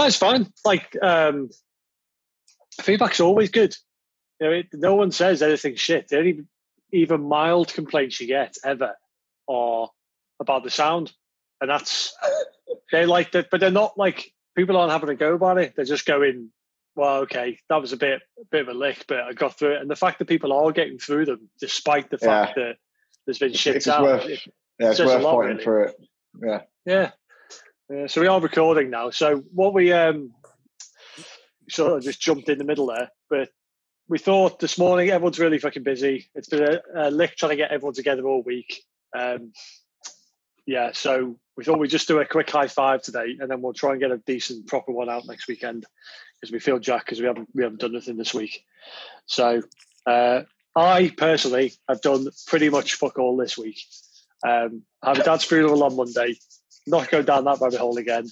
No, it's fine. Like um, feedback's always good. You know, it, no one says anything shit. The only even mild complaints you get ever are about the sound, and that's they like that, but they're not like people aren't having a go about it. They're just going, well, okay, that was a bit a bit of a lick, but I got through it. And the fact that people are getting through them, despite the fact yeah. that there's been shit it's out, worth, it, yeah, it's worth fighting really. through it. Yeah, yeah. Yeah, so we are recording now. So what we um sort of just jumped in the middle there, but we thought this morning everyone's really fucking busy. It's been a, a lick trying to get everyone together all week. Um, yeah, so we thought we'd just do a quick high five today, and then we'll try and get a decent proper one out next weekend because we feel jack because we haven't we haven't done anything this week. So uh, I personally have done pretty much fuck all this week. Um, I have a dad's funeral on Monday not go down that rabbit hole again.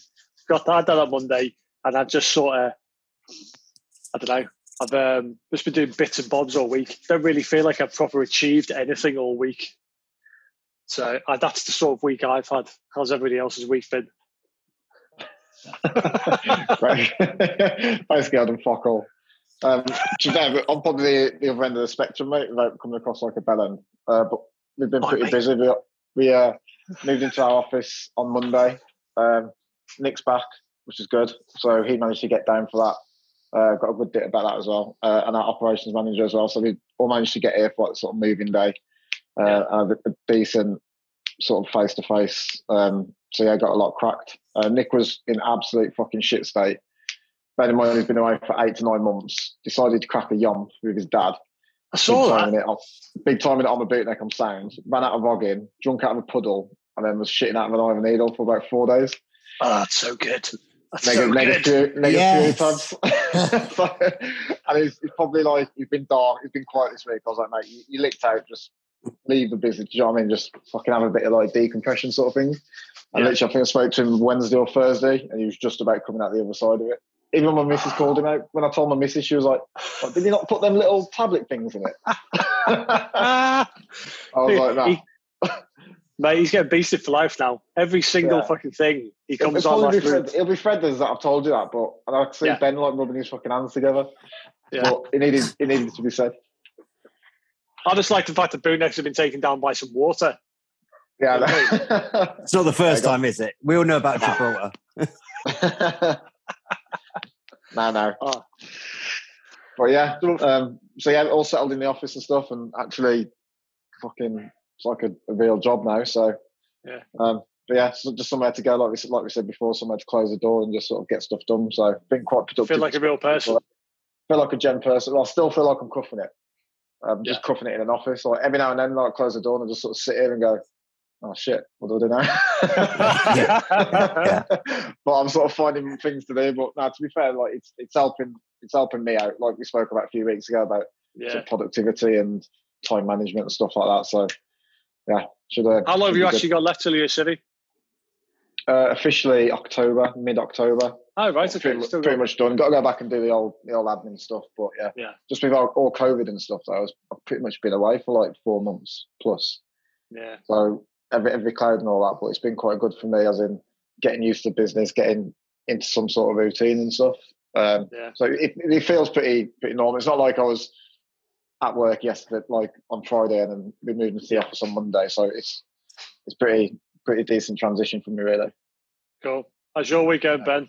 Got that done on Monday, and I just sort of, I don't know. I've um, just been doing bits and bobs all week. Don't really feel like I've proper achieved anything all week. So uh, that's the sort of week I've had. How's everybody else's week been? right. Basically, I done fuck all. Um, I'm probably the, the other end of the spectrum, mate, without coming across like a bellend. Uh, but we've been pretty busy. We, we uh, moved into our office on Monday. Um, Nick's back, which is good. So he managed to get down for that. Uh, got a good bit about that as well, uh, and our operations manager as well. So we all managed to get here for that sort of moving day, uh, and a, a decent sort of face to face. So yeah, got a lot cracked. Uh, Nick was in absolute fucking shit state. Bear in mind he's been away for eight to nine months. Decided to crack a yum with his dad. I saw big that. It off, big time in it on the boot neck on sound. Ran out of Voggin, drunk out of a puddle, and then was shitting out of an iron needle for about four days. Oh, that's so good. That's negative, so negative, good. Negative yes. and it's, he's, probably like, he's been dark, he's been quiet this week. I was like, mate, you, you licked out, just leave the business. Do you know what I mean? Just fucking have a bit of like decompression sort of thing. And yeah. literally, I think I spoke to him Wednesday or Thursday, and he was just about coming out the other side of it. Even my missus called him out. When I told my missus, she was like, "Did you not put them little tablet things in it?" I was like, "That." Mate, he's getting beasted for life now. Every single yeah. fucking thing he comes it'll, on. Be Fred, it'll be Fred that I've told you that, but and I see yeah. Ben like rubbing his fucking hands together. Yeah. But it needed it needed to be said. I just like the fact that Bootnecks have been taken down by some water. Yeah, it's not the first time, is it? We all know about Gibraltar. no, no. Oh. But yeah, um, so yeah, all settled in the office and stuff, and actually, fucking it's like a, a real job now. So yeah. Um, but yeah, so just somewhere to go, like we like we said before, somewhere to close the door and just sort of get stuff done. So I've been quite productive. Feel like a real person. Feel like a gen person. I still feel like I'm cuffing it. I'm just yeah. cuffing it in an office. Like every now and then, like close the door and just sort of sit here and go, "Oh shit, what do I do now?" yeah. yeah. But I'm sort of finding things to do. But now, to be fair, like it's it's helping it's helping me out. Like we spoke about a few weeks ago about yeah. sort of productivity and time management and stuff like that. So yeah, should I? How long have you actually got left till you're city? Uh, officially October, mid October. Oh right, okay. Pretty, pretty much done. Got to go back and do the old the old admin stuff, but yeah, yeah. Just with all, all COVID and stuff, I was I've pretty much been away for like four months plus. Yeah. So every every cloud and all that, but it's been quite good for me, as in getting used to business, getting into some sort of routine and stuff. Um, yeah. So it, it feels pretty pretty normal. It's not like I was at work yesterday, like on Friday, and then we moved into the office on Monday. So it's it's pretty pretty decent transition for me, really. Cool. How's your weekend, Ben?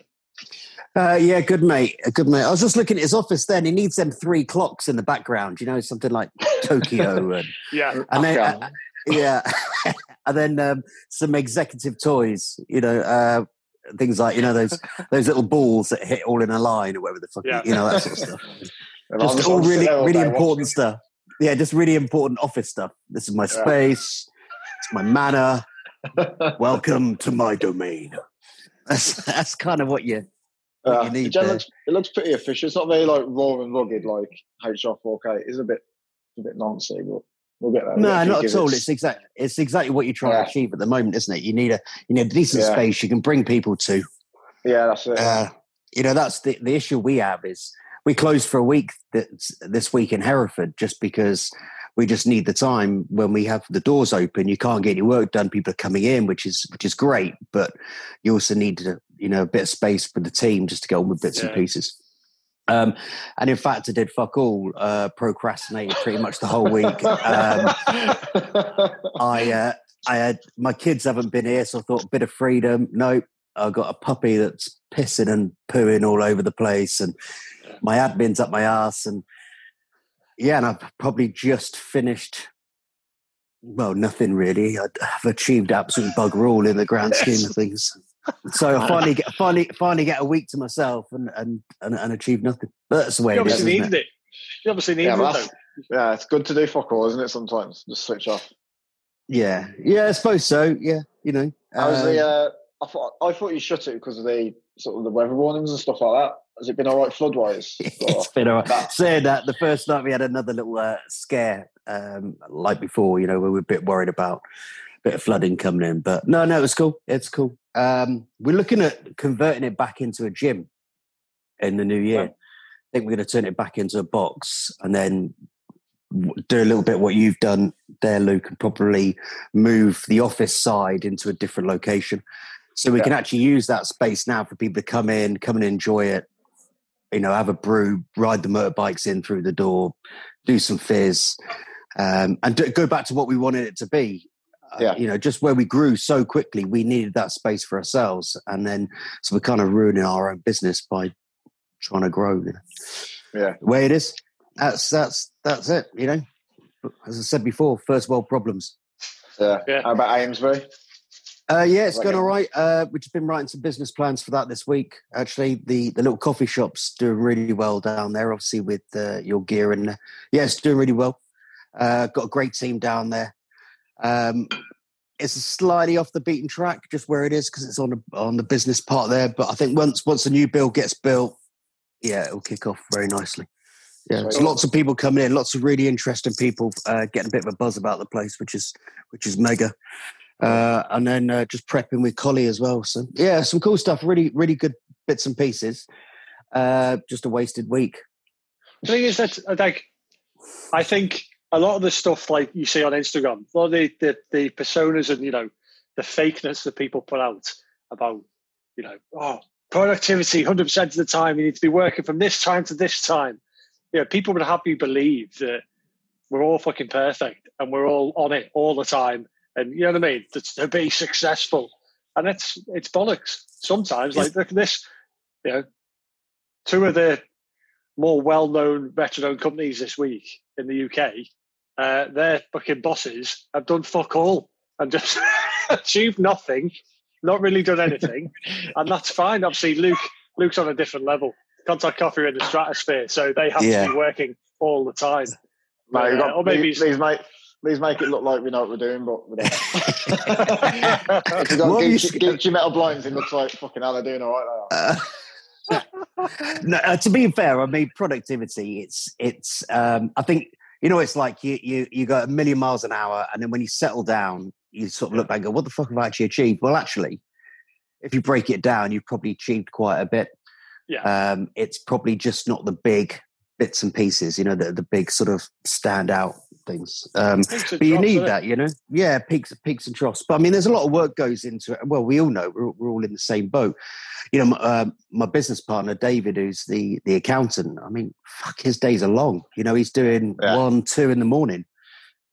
Uh, yeah, good mate, good mate. I was just looking at his office. Then he needs them three clocks in the background. You know, something like Tokyo and yeah, and then uh, yeah, and then um, some executive toys. You know, uh, things like you know those those little balls that hit all in a line or whatever the fuck. Yeah. You know that sort of stuff. Just all really, really important stuff. Yeah, just really important office stuff. This is my space. It's my manor. Welcome to my domain. That's that's kind of what you, what uh, you need. It looks, it looks pretty official. It's not very like raw and rugged like HR4K. It's a bit a bit nancy, but we'll get there. No, not at all. It's exactly it's exactly what you're trying yeah. to achieve at the moment, isn't it? You need a you need a decent yeah. space you can bring people to. Yeah, that's it. Uh, you know, that's the the issue we have is we closed for a week this week in Hereford just because we just need the time when we have the doors open. You can't get your work done. People are coming in, which is which is great, but you also need to you know a bit of space for the team just to get on with bits yeah. and pieces. Um, and in fact, I did fuck all. Uh, procrastinated pretty much the whole week. Um, I uh, I had my kids haven't been here, so I thought a bit of freedom. Nope, I got a puppy that's pissing and pooing all over the place, and my admin's up my ass, and yeah, and I've probably just finished. Well, nothing really. I've achieved absolute bugger all in the grand scheme of things. So I finally get finally finally get a week to myself and and and, and achieve nothing. But that's the way you it obviously is, needed it? it. You obviously needed yeah, it. Yeah, it's good to do fuck all, isn't it? Sometimes just switch off. Yeah, yeah, I suppose so. Yeah, you know. How's um, the? Uh, I thought I thought you shut it because of the sort of the weather warnings and stuff like that. Has it been all right flood wise? it's been all right. That? Saying that, the first night we had another little uh, scare um, like before. You know, we were a bit worried about a bit of flooding coming in, but no, no, it's cool. It's cool. Um, we're looking at converting it back into a gym in the new year. I think we're going to turn it back into a box and then do a little bit what you've done there, Luke, and probably move the office side into a different location. So we yeah. can actually use that space now for people to come in, come and enjoy it. You know, have a brew, ride the motorbikes in through the door, do some phys, um, and do, go back to what we wanted it to be yeah. you know, just where we grew so quickly, we needed that space for ourselves. And then, so we're kind of ruining our own business by trying to grow. You know? Yeah. The way it is, that's, that's, that's it, you know. As I said before, first world problems. Yeah. yeah. How about Amesbury? Uh, yeah, it's going all right. Uh, we've just been writing some business plans for that this week. Actually, the the little coffee shop's doing really well down there. Obviously, with uh, your gear and yeah, it's doing really well. Uh, got a great team down there. Um, it's slightly off the beaten track, just where it is because it's on the on the business part there. But I think once once the new bill gets built, yeah, it'll kick off very nicely. Yeah, there's lots of people coming in, lots of really interesting people uh, getting a bit of a buzz about the place, which is which is mega. Uh, and then uh, just prepping with Collie as well. So yeah, some cool stuff. Really, really good bits and pieces. Uh, just a wasted week. The thing is that like I think a lot of the stuff like you see on Instagram, a lot of the, the, the personas and you know the fakeness that people put out about you know oh productivity 100% of the time you need to be working from this time to this time you know people would have you believe that we're all fucking perfect and we're all on it all the time and you know what i mean to, to be successful and it's it's bollocks sometimes like look at this you know two of the more well-known veteran-owned companies this week in the uk uh, their fucking bosses have done fuck all and just achieved nothing, not really done anything, and that's fine. Obviously, Luke Luke's on a different level. Contact Coffee are in the stratosphere, so they have yeah. to be working all the time. No, uh, got, or maybe please, make please make it look like we know what we're doing, but we don't. got Gucci, Gucci metal blinds, it looks like fucking hell they're doing all right. Uh, no, uh, to be fair, I mean productivity. It's it's. Um, I think you know, it's like you you you go a million miles an hour, and then when you settle down, you sort of look back and go, "What the fuck have I actually achieved?" Well, actually, if you break it down, you've probably achieved quite a bit. Yeah, um, it's probably just not the big bits and pieces, you know, the the big sort of standout things. Um, but you need that, you know. Yeah, peaks, peaks and troughs. But I mean, there's a lot of work goes into it. Well, we all know we're, we're all in the same boat. You know, my, uh, my, business partner David, who's the the accountant. I mean, fuck, his days are long. You know, he's doing yeah. one, two in the morning.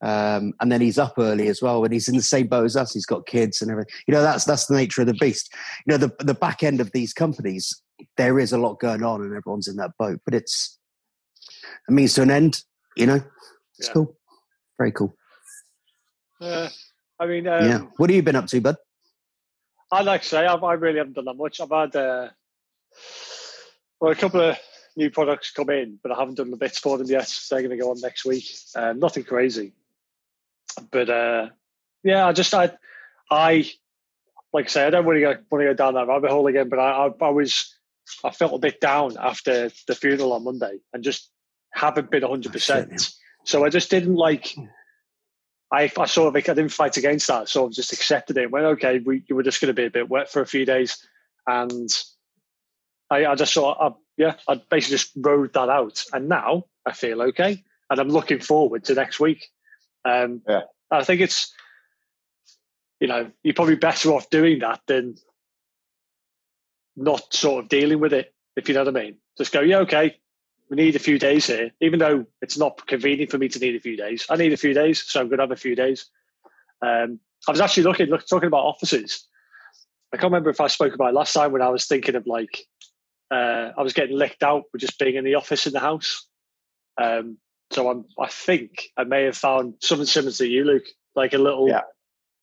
Um, and then he's up early as well, and he's in the same boat as us. He's got kids and everything. You know, that's that's the nature of the beast. You know, the the back end of these companies, there is a lot going on, and everyone's in that boat. But it's a means to an end. You know, it's yeah. cool. Very cool. Uh, I mean, um, yeah. What have you been up to, bud? I'd like to say I've, I really haven't done that much. I've had uh, well a couple of new products come in, but I haven't done the bits for them yet. They're going to go on next week. Um, nothing crazy, but uh, yeah, I just I I like I say I don't want to go want to go down that rabbit hole again. But I, I, I was I felt a bit down after the funeral on Monday and just haven't been hundred percent. So I just didn't like. I, I sort of I didn't fight against that. So I just accepted it. Went okay. We you were just going to be a bit wet for a few days, and I, I just thought, uh, yeah, I basically just rode that out, and now I feel okay, and I'm looking forward to next week. Um, yeah, I think it's you know you're probably better off doing that than not sort of dealing with it, if you know what I mean. Just go, yeah, okay, we need a few days here, even though it's not convenient for me to need a few days. I need a few days, so I'm going to have a few days. Um, I was actually looking, look, talking about offices. I can't remember if I spoke about last time when I was thinking of like, uh, I was getting licked out with just being in the office in the house. Um, so I'm, I think I may have found something similar to you, Luke, like a little yeah.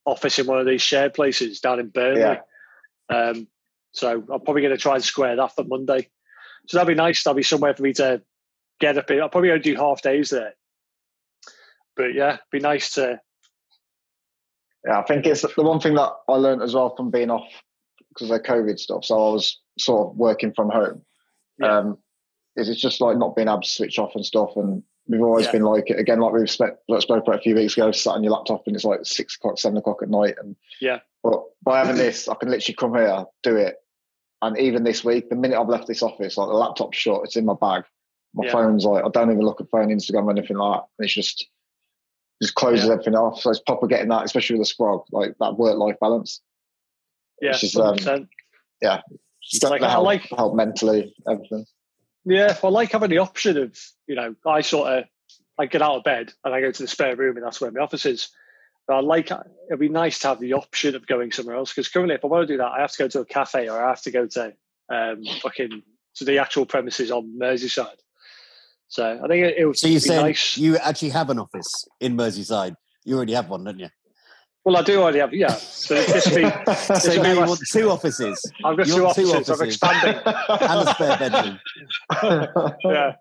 office in one of these shared places down in Burnley. Yeah. Um, so I'm probably going to try and square that for Monday. So that'd be nice. That'd be somewhere for me to get up in. I'll probably only do half days there. But yeah, be nice to. Yeah, I think it's the one thing that I learned as well from being off because of COVID stuff. So I was sort of working from home. Yeah. Um, is it's just like not being able to switch off and stuff. And we've always yeah. been like it again, like we've spent, like spoke about a few weeks ago, sat on your laptop and it's like six o'clock, seven o'clock at night. And yeah, but by having this, I can literally come here, do it, and even this week, the minute I've left this office, like the laptop's shut, it's in my bag. My yeah. phone's like I don't even look at phone, Instagram, or anything like that. And it's just just closes yeah. everything off. So it's proper getting that, especially with the sprog, like that work life balance. Yeah, is, um, yeah. Like, help, I like help mentally, everything. Yeah, I like having the option of you know I sort of I get out of bed and I go to the spare room and that's where my office is. But I like it'd be nice to have the option of going somewhere else because currently, if I want to do that, I have to go to a cafe or I have to go to um, fucking to the actual premises on Merseyside. So I think it, it would. So you said nice. you actually have an office in Merseyside. You already have one, don't you? Well, I do already have, yeah. So this be, this so you want two offices. I've got two offices. two offices. I'm expanding. and a spare bedroom. yeah.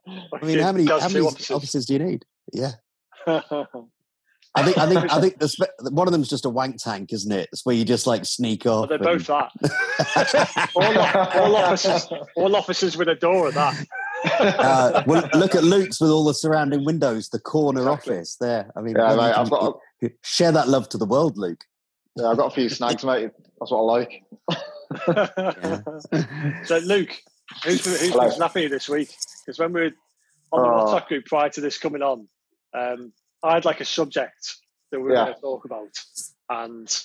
I mean, how many, how many offices. offices do you need? Yeah. I think I think I think the, one of them is just a wank tank, isn't it? It's where you just like sneak off. they're and... both that. all, all, offices, all offices with a door of that. Uh, well, look at Luke's with all the surrounding windows, the corner exactly. office there. I mean, yeah, mate, I've got a... share that love to the world, Luke. Yeah, I've got a few snags, mate. That's what I like. so, Luke, who's, who's been snapping this week? Because when we were on the oh. WhatsApp group prior to this coming on, um, I had like a subject that we were yeah. going to talk about, and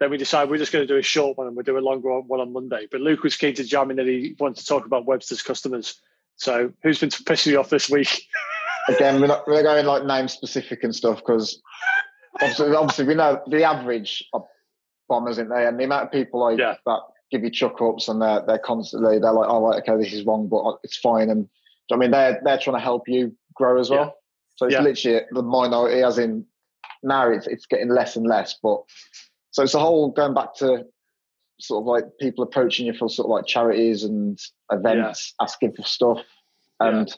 then we decided we're just going to do a short one and we'll do a longer one on Monday. But Luke was keen to jam in that he wanted to talk about Webster's customers. So who's been pissing you off this week? Again, we're not we're going like name specific and stuff because obviously, obviously we know the average of bombers in there and the amount of people like yeah. that give you chuck ups and they're they're constantly they're like, oh right, okay, this is wrong, but it's fine. And I mean, they're they're trying to help you grow as well. So it's yeah. literally the minority, as in now it's it's getting less and less. But so it's a whole going back to sort of like people approaching you for sort of like charities and events, yeah. asking for stuff, and yeah.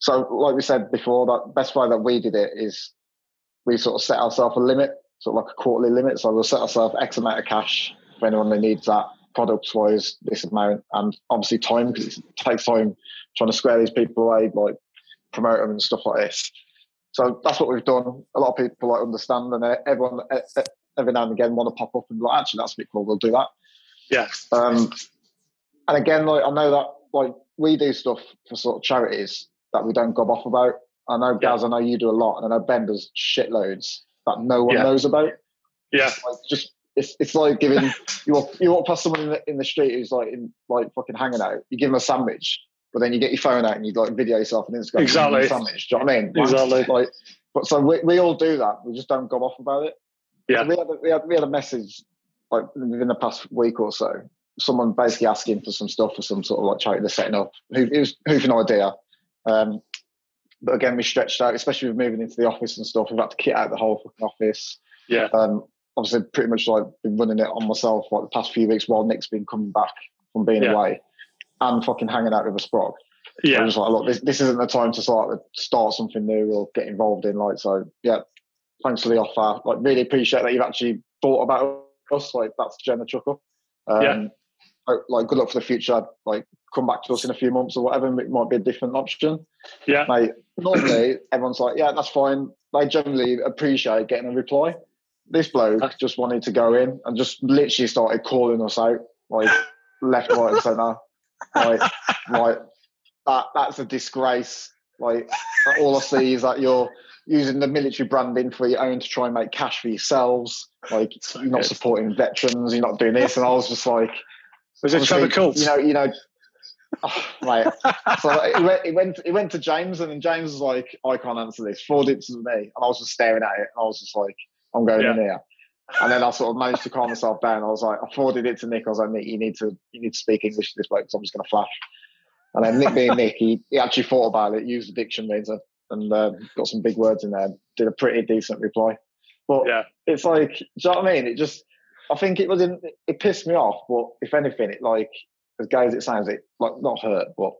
so like we said before, that best way that we did it is we sort of set ourselves a limit, sort of like a quarterly limit. So we'll set ourselves X amount of cash for anyone that needs that products wise this amount and obviously time because it takes time trying to square these people away like promote them and stuff like this so that's what we've done. A lot of people like understand, and uh, everyone uh, uh, every now and again want to pop up and be like, actually, that's a bit cool. We'll do that. Yeah. Um, and again, like I know that like we do stuff for sort of charities that we don't gob off about. I know, Gaz, yeah. I know you do a lot, and I know Ben does shitloads that no one yeah. knows about. Yeah. Like just it's it's like giving you walk you walk past someone in the, in the street who's like in like fucking hanging out. You give them a sandwich, but then you get your phone out and you like video yourself on Instagram. Exactly. Sandwich, do you know what I mean? Exactly. Like, but so we, we all do that. We just don't go off about it. Yeah. we had, a, we had we had a message like within the past week or so. Someone basically asking for some stuff for some sort of like charity they're setting up. Who it was who's an idea. Um, but again, we stretched out, especially with moving into the office and stuff. We've had to kit out the whole fucking office. Yeah. Um, obviously, pretty much like been running it on myself like the past few weeks while Nick's been coming back from being yeah. away and fucking hanging out with a sprog. Yeah. I was like, look, this, this isn't the time to start start something new or get involved in. Like, so yeah, thanks for the offer. Like, really appreciate that you've actually thought about us. Like, that's Jenna Chuckle. Um, yeah. Like, good luck for the future. Like, come back to us in a few months or whatever. It might be a different option. Yeah. Like, normally everyone's like, yeah, that's fine. They generally appreciate getting a reply. This bloke just wanted to go in and just literally started calling us out, like left, right, and centre. Like, like that that's a disgrace. Like all I see is that you're using the military branding for your own to try and make cash for yourselves. Like so you're not good. supporting veterans, you're not doing this. And I was just like, Was it Trevor Coates? You know, you know. Oh, right. so it went, he went. He went to James, and then James was like, "I can't answer this." Forwarded it to me, and I was just staring at it. And I was just like, "I'm going yeah. in here." And then I sort of managed to calm myself down. I was like, I forwarded it to Nick. I was like, Nick, you need to you need to speak English to this bloke because I'm just going to flash. And then Nick being Nick, he, he actually thought about it, used the dictionary and uh, got some big words in there. Did a pretty decent reply. But yeah. it's like, do you know what I mean? It just, I think it was in, it pissed me off. But if anything, it like, as gay as it sounds, it like not hurt, but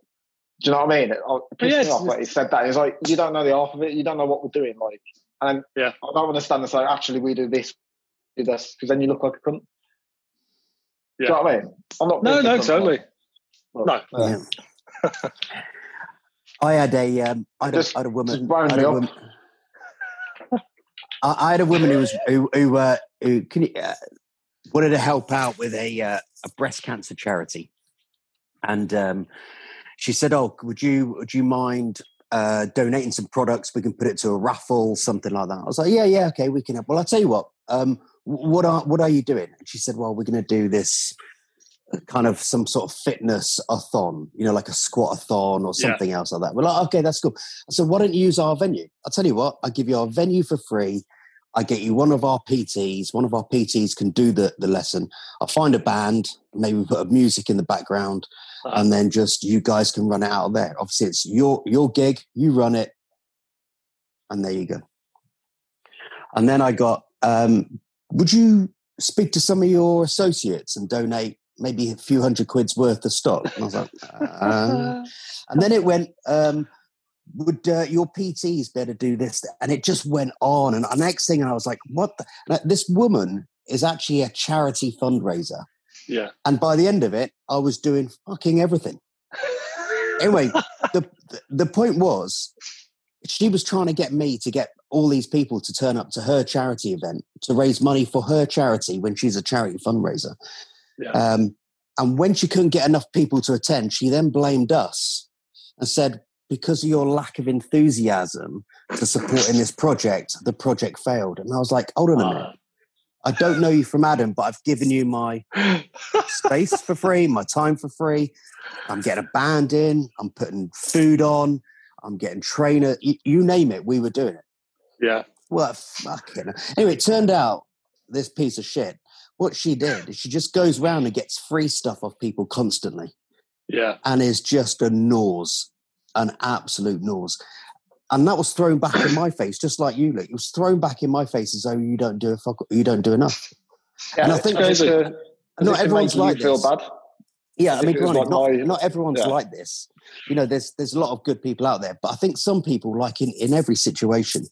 do you know what I mean? It, it pissed yes. me off. Like he said that. It's like, you don't know the half of it. You don't know what we're doing. Like, and yeah. I don't want to stand and say, actually, we do this, do this, because then you look like a cunt. Yeah. Do you know what I mean? I'm not. No, no, totally. Well, no. Yeah. I had a, um, I had, just, a, I had a woman. I had a woman, I, had a woman who was who who, uh, who can you, uh, wanted to help out with a uh, a breast cancer charity, and um, she said, "Oh, would you would you mind uh, donating some products? We can put it to a raffle, something like that." I was like, "Yeah, yeah, okay, we can." Help. Well, I'll tell you what. Um, what are what are you doing? And she said, "Well, we're going to do this kind of some sort of fitness a thon, you know, like a squat a thon or something yeah. else like that. We're like, okay, that's cool. So why don't you use our venue? I'll tell you what, I give you our venue for free. I get you one of our PTs. One of our PTs can do the, the lesson. I'll find a band, maybe put a music in the background, uh-huh. and then just you guys can run it out of there. Obviously, it's your your gig. You run it, and there you go. And then I got, um, would you speak to some of your associates and donate maybe a few hundred quid's worth of stock. And I was like, uh. and then it went, um, would uh, your PTs better do this? And it just went on. And the next thing, and I was like, what? The? This woman is actually a charity fundraiser. Yeah. And by the end of it, I was doing fucking everything. anyway, the the point was, she was trying to get me to get all these people to turn up to her charity event to raise money for her charity when she's a charity fundraiser. Yeah. Um, and when she couldn't get enough people to attend, she then blamed us and said, because of your lack of enthusiasm to supporting this project, the project failed. And I was like, hold on a minute. I don't know you from Adam, but I've given you my space for free, my time for free. I'm getting a band in, I'm putting food on, I'm getting trainer, you, you name it, we were doing it. Yeah. Well, fucking. Anyway, it turned out this piece of shit what she did is she just goes around and gets free stuff off people constantly. Yeah. And is just a nose, an absolute nose. And that was thrown back in my face, just like you, Luke. It was thrown back in my face as though you don't do a fuck, you don't do enough. Yeah, and I think uh, not everyone's like feel this. bad. Yeah, I mean, like not, my, not everyone's yeah. like this. You know, there's there's a lot of good people out there, but I think some people, like in in every situation,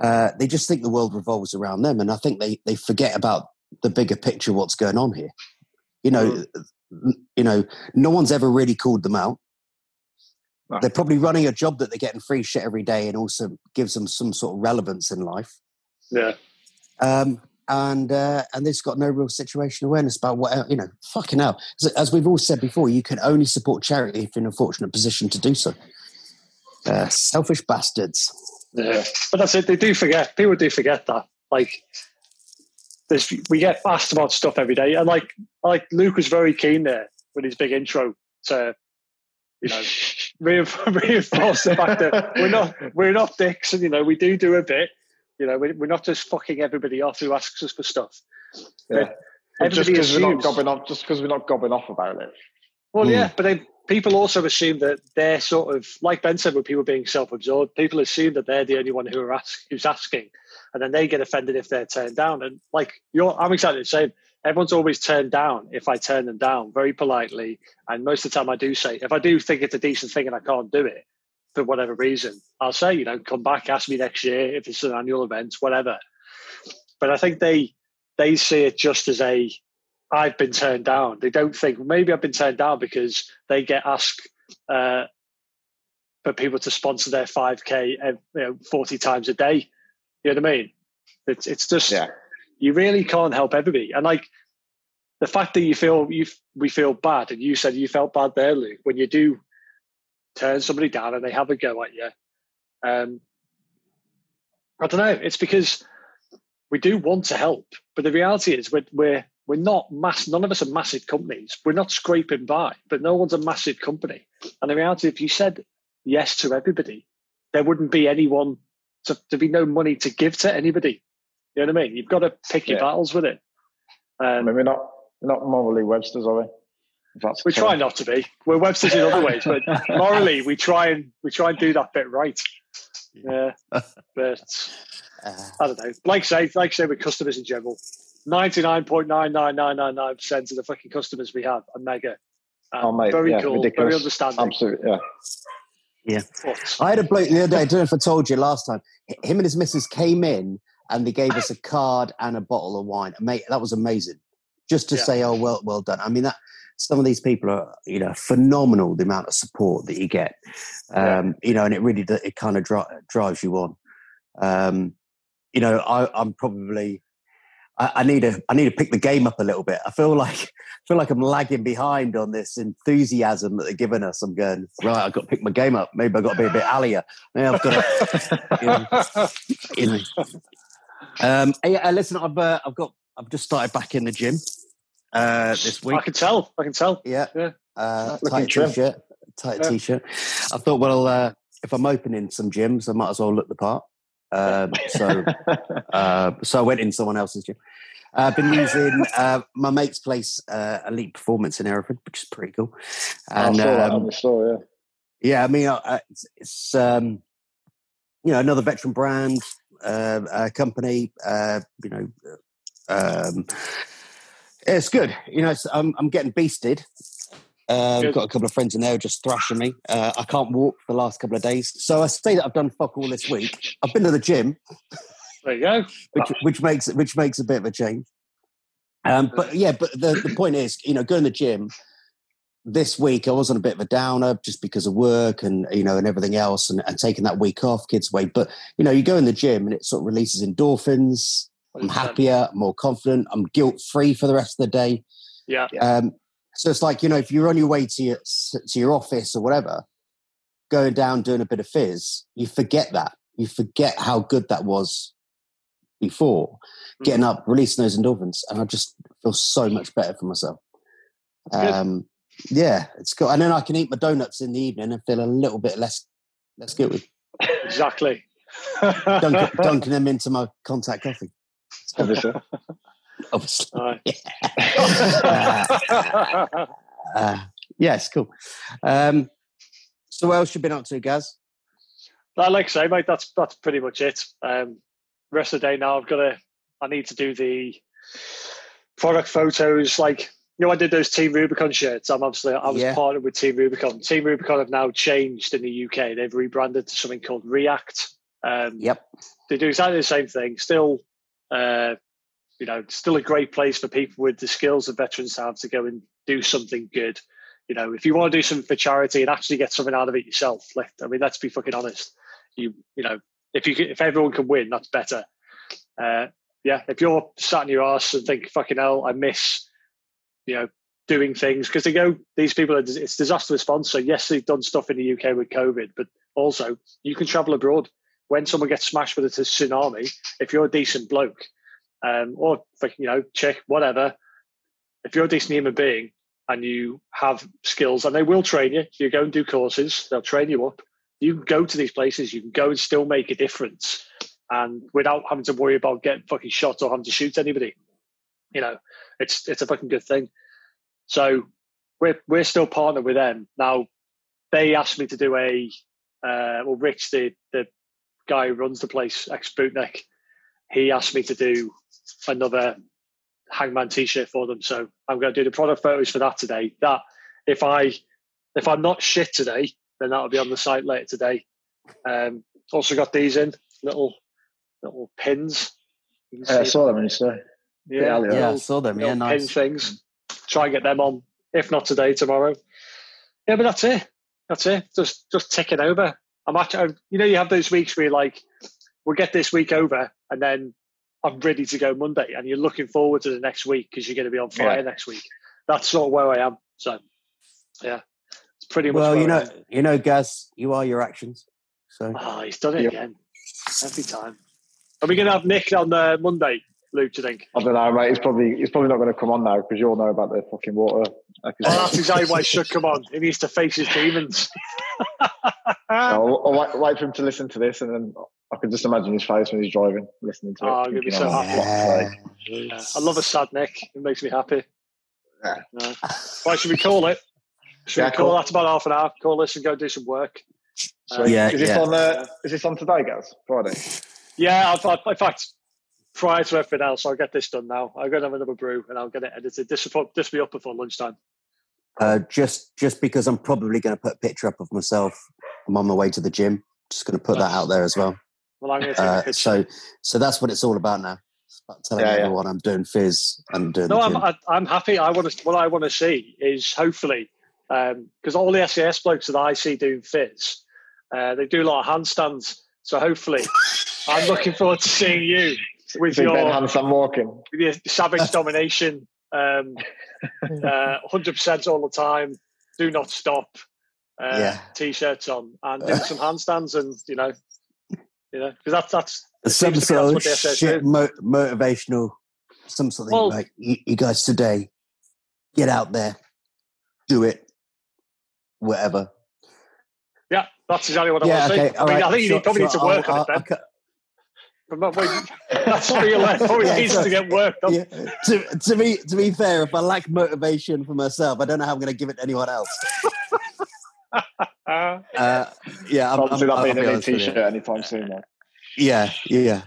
uh, they just think the world revolves around them, and I think they they forget about the bigger picture what's going on here you know mm. you know no one's ever really called them out no. they're probably running a job that they're getting free shit every day and also gives them some sort of relevance in life yeah um and uh, and they've got no real situation awareness about what you know. Fucking hell! As, as, we've all said before, you can only support charity if you're in a fortunate position to do so. Uh, selfish bastards. Yeah, but that's it. They do forget. People do forget that. Like there's we get asked about stuff every day, and like like Luke was very keen there with his big intro to you know reinforce the fact that we're not we're not dicks, and you know we do do a bit. You know, we're not just fucking everybody off who asks us for stuff. Yeah. just because we're not gobbing off, just because we're not gobbing off about it. Well, mm. yeah, but they, people also assume that they're sort of like Ben said, with people being self-absorbed. People assume that they're the only one who are ask, who's asking, and then they get offended if they're turned down. And like you're, I'm exactly the same. Everyone's always turned down if I turn them down very politely. And most of the time, I do say if I do think it's a decent thing and I can't do it for whatever reason, I'll say you know come back, ask me next year if it's an annual event, whatever. But I think they they see it just as a I've been turned down. They don't think maybe I've been turned down because they get asked uh, for people to sponsor their 5K you know, 40 times a day you know what I mean? It's it's just yeah. you really can't help everybody, and like the fact that you feel you we feel bad, and you said you felt bad there, Luke, when you do turn somebody down and they have a go at you. Um, I don't know. It's because we do want to help, but the reality is we're we're we're not mass. None of us are massive companies. We're not scraping by, but no one's a massive company. And the reality, if you said yes to everybody, there wouldn't be anyone to, to be no money to give to anybody. You know what I mean? You've got to pick your battles with it. Um, I mean, we're not we're not morally Websters, are we? we try not to be. We're Websters in other ways, but morally, we try and we try and do that bit right. Yeah, but uh, I don't know. Like say, like say, with customers in general, ninety nine point nine nine nine nine nine percent of the fucking customers we have are mega. Um, oh, mate, very yeah, cool, ridiculous. very understanding. Absolutely, yeah. Yeah. I had a bloke the other day, I don't know if I told you last time. Him and his missus came in and they gave us a card and a bottle of wine. Mate, that was amazing. Just to yeah. say, oh, well, well done. I mean, that some of these people are, you know, phenomenal the amount of support that you get. Um, yeah. You know, and it really, it kind of dri- drives you on. Um, you know, I, I'm probably, I, I, need to, I need to pick the game up a little bit. I feel like, I feel like I'm lagging behind on this enthusiasm that they're giving us. I'm going right. I've got to pick my game up. Maybe I've got to be a bit allier. Maybe I've got to, you know, you know. Um, yeah, listen, I've uh, I've got I've just started back in the gym uh, this week. I can tell. I can tell. Yeah, yeah. Uh, tight t-shirt, tight yeah. t-shirt. I thought, well, uh, if I'm opening some gyms, I might as well look the part. Um, so, uh, so I went in someone else's gym. I've uh, been using uh, my mate's place, uh, Elite Performance in Hereford, which is pretty cool. And, I saw that um, on the store, yeah. Yeah, I mean, uh, it's, it's um, you know another veteran brand uh, company. Uh, you know, um, it's good. You know, I'm, I'm getting beasted. Uh, I've got a couple of friends in there just thrashing me. Uh, I can't walk for the last couple of days, so I say that I've done fuck all this week. I've been to the gym. There you go. which, which makes which makes a bit of a change. Um, but yeah, but the, the point is, you know, going to the gym this week I was on a bit of a downer just because of work and you know and everything else and, and taking that week off, kids away. But you know, you go in the gym and it sort of releases endorphins. I'm happier, more confident. I'm guilt free for the rest of the day. Yeah. Um, so it's like you know, if you're on your way to your to your office or whatever, going down doing a bit of phys, you forget that. You forget how good that was before. Mm-hmm. Getting up, releasing those endorphins, and I just feel so much better for myself. Um, yeah, it's good. And then I can eat my donuts in the evening and feel a little bit less less guilty. Exactly. dunking, dunking them into my contact coffee. Obviously. Uh, uh, it's cool. Um, so what else you been up to, Gaz? Like I say, mate, that's that's pretty much it. Um, rest of the day now, I've got to. I need to do the product photos, like you know, I did those Team Rubicon shirts. I'm obviously I was yeah. partnered with Team Rubicon. Team Rubicon have now changed in the UK. They've rebranded to something called React. Um, yep, they do exactly the same thing. Still, uh, you know, still a great place for people with the skills that veterans have to go and do something good. You know, if you want to do something for charity and actually get something out of it yourself, like I mean, let's be fucking honest. You you know, if you if everyone can win, that's better. Uh, yeah, if you're sat in your ass and think, fucking hell, I miss you know, doing things because they go, these people are, it's disaster response. So yes, they've done stuff in the UK with COVID, but also you can travel abroad. When someone gets smashed with a tsunami, if you're a decent bloke, um, or you know, chick, whatever, if you're a decent human being and you have skills, and they will train you, you go and do courses, they'll train you up. You can go to these places, you can go and still make a difference, and without having to worry about getting fucking shot or having to shoot anybody. You know, it's it's a fucking good thing. So we're we're still partnered with them now. They asked me to do a uh, well, Rich, the the guy who runs the place, ex Bootneck, he asked me to do another Hangman T-shirt for them. So I'm going to do the product photos for that today. That if I if I'm not shit today, then that'll be on the site later today. Um, also got these in little little pins. Yeah, I saw them when you say. Yeah, yeah, yeah I saw them. Yeah, nice. Pin things. Try and get them on, if not today, tomorrow. Yeah, but that's it. That's it. Just just ticking over. I'm actually, you know, you have those weeks where you're like, we'll get this week over, and then I'm ready to go Monday, and you're looking forward to the next week because you're going to be on fire yeah. next week. That's sort of where I am. So, yeah, it's pretty much. Well, you know, you know, Gaz, you are your actions. So, oh, he's done it again every time. Are we going to have Nick on uh, Monday? Luke? Do you think? I don't know, mate. He's probably he's probably not going to come on now because you all know about the fucking water. Well, that's exactly why he should come on. He needs to face his demons. I'll, I'll wait, wait, for him to listen to this, and then I can just imagine his face when he's driving, listening to oh, it. I'm gonna be so happy. Yeah. I love a sad Nick. It makes me happy. Yeah. No. Why should we call it? Should yeah, we call cool. that about half an hour? Call this and go do some work. So, yeah, is this yeah. on? Uh, is this on today, guys? Friday. Yeah, I've, I've, in fact, prior to everything else, I'll get this done now. I'm going to have another brew and I'll get it edited. This will this will be up before lunchtime. Uh, just just because I'm probably going to put a picture up of myself. I'm on my way to the gym. Just going to put nice. that out there as well. Well, I'm going to take uh, a picture. So so that's what it's all about now. It's about telling yeah, everyone yeah. I'm doing phys and doing. No, I'm I, I'm happy. I want to. What I want to see is hopefully because um, all the SAS blokes that I see doing phys, uh, they do a lot of handstands. So hopefully, I'm looking forward to seeing you with your handstand walking, with your savage domination, um, uh, 100% all the time. Do not stop. Uh, yeah. T-shirts on and doing some handstands, and you know, you know, because that's that's some sort of shit mo- motivational, some something well, like you, you guys today, get out there, do it, whatever. Yeah, that's exactly what I yeah, want to okay, say. I, mean, right. I think you probably sure, need to work I'll, on I'll, it then. I'm not waiting. That's real life. Always yeah, needs so, to get worked on. Yeah. To, to, be, to be fair, if I lack motivation for myself, I don't know how I'm going to give it to anyone else. uh, yeah, I'm, obviously I'm, not being a new t-shirt anytime soon. Though. Yeah, yeah.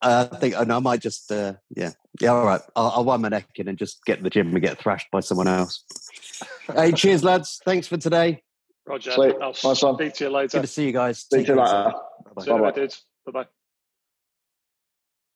I think I, I might just, uh, yeah, yeah. All right, I'll, I'll wind my neck in and just get in the gym and get thrashed by someone else. hey, cheers, lads! Thanks for today. Roger. Sweet. I'll nice speak to you later. Good to see you guys. Speak to you later. Bye bye. Bye bye.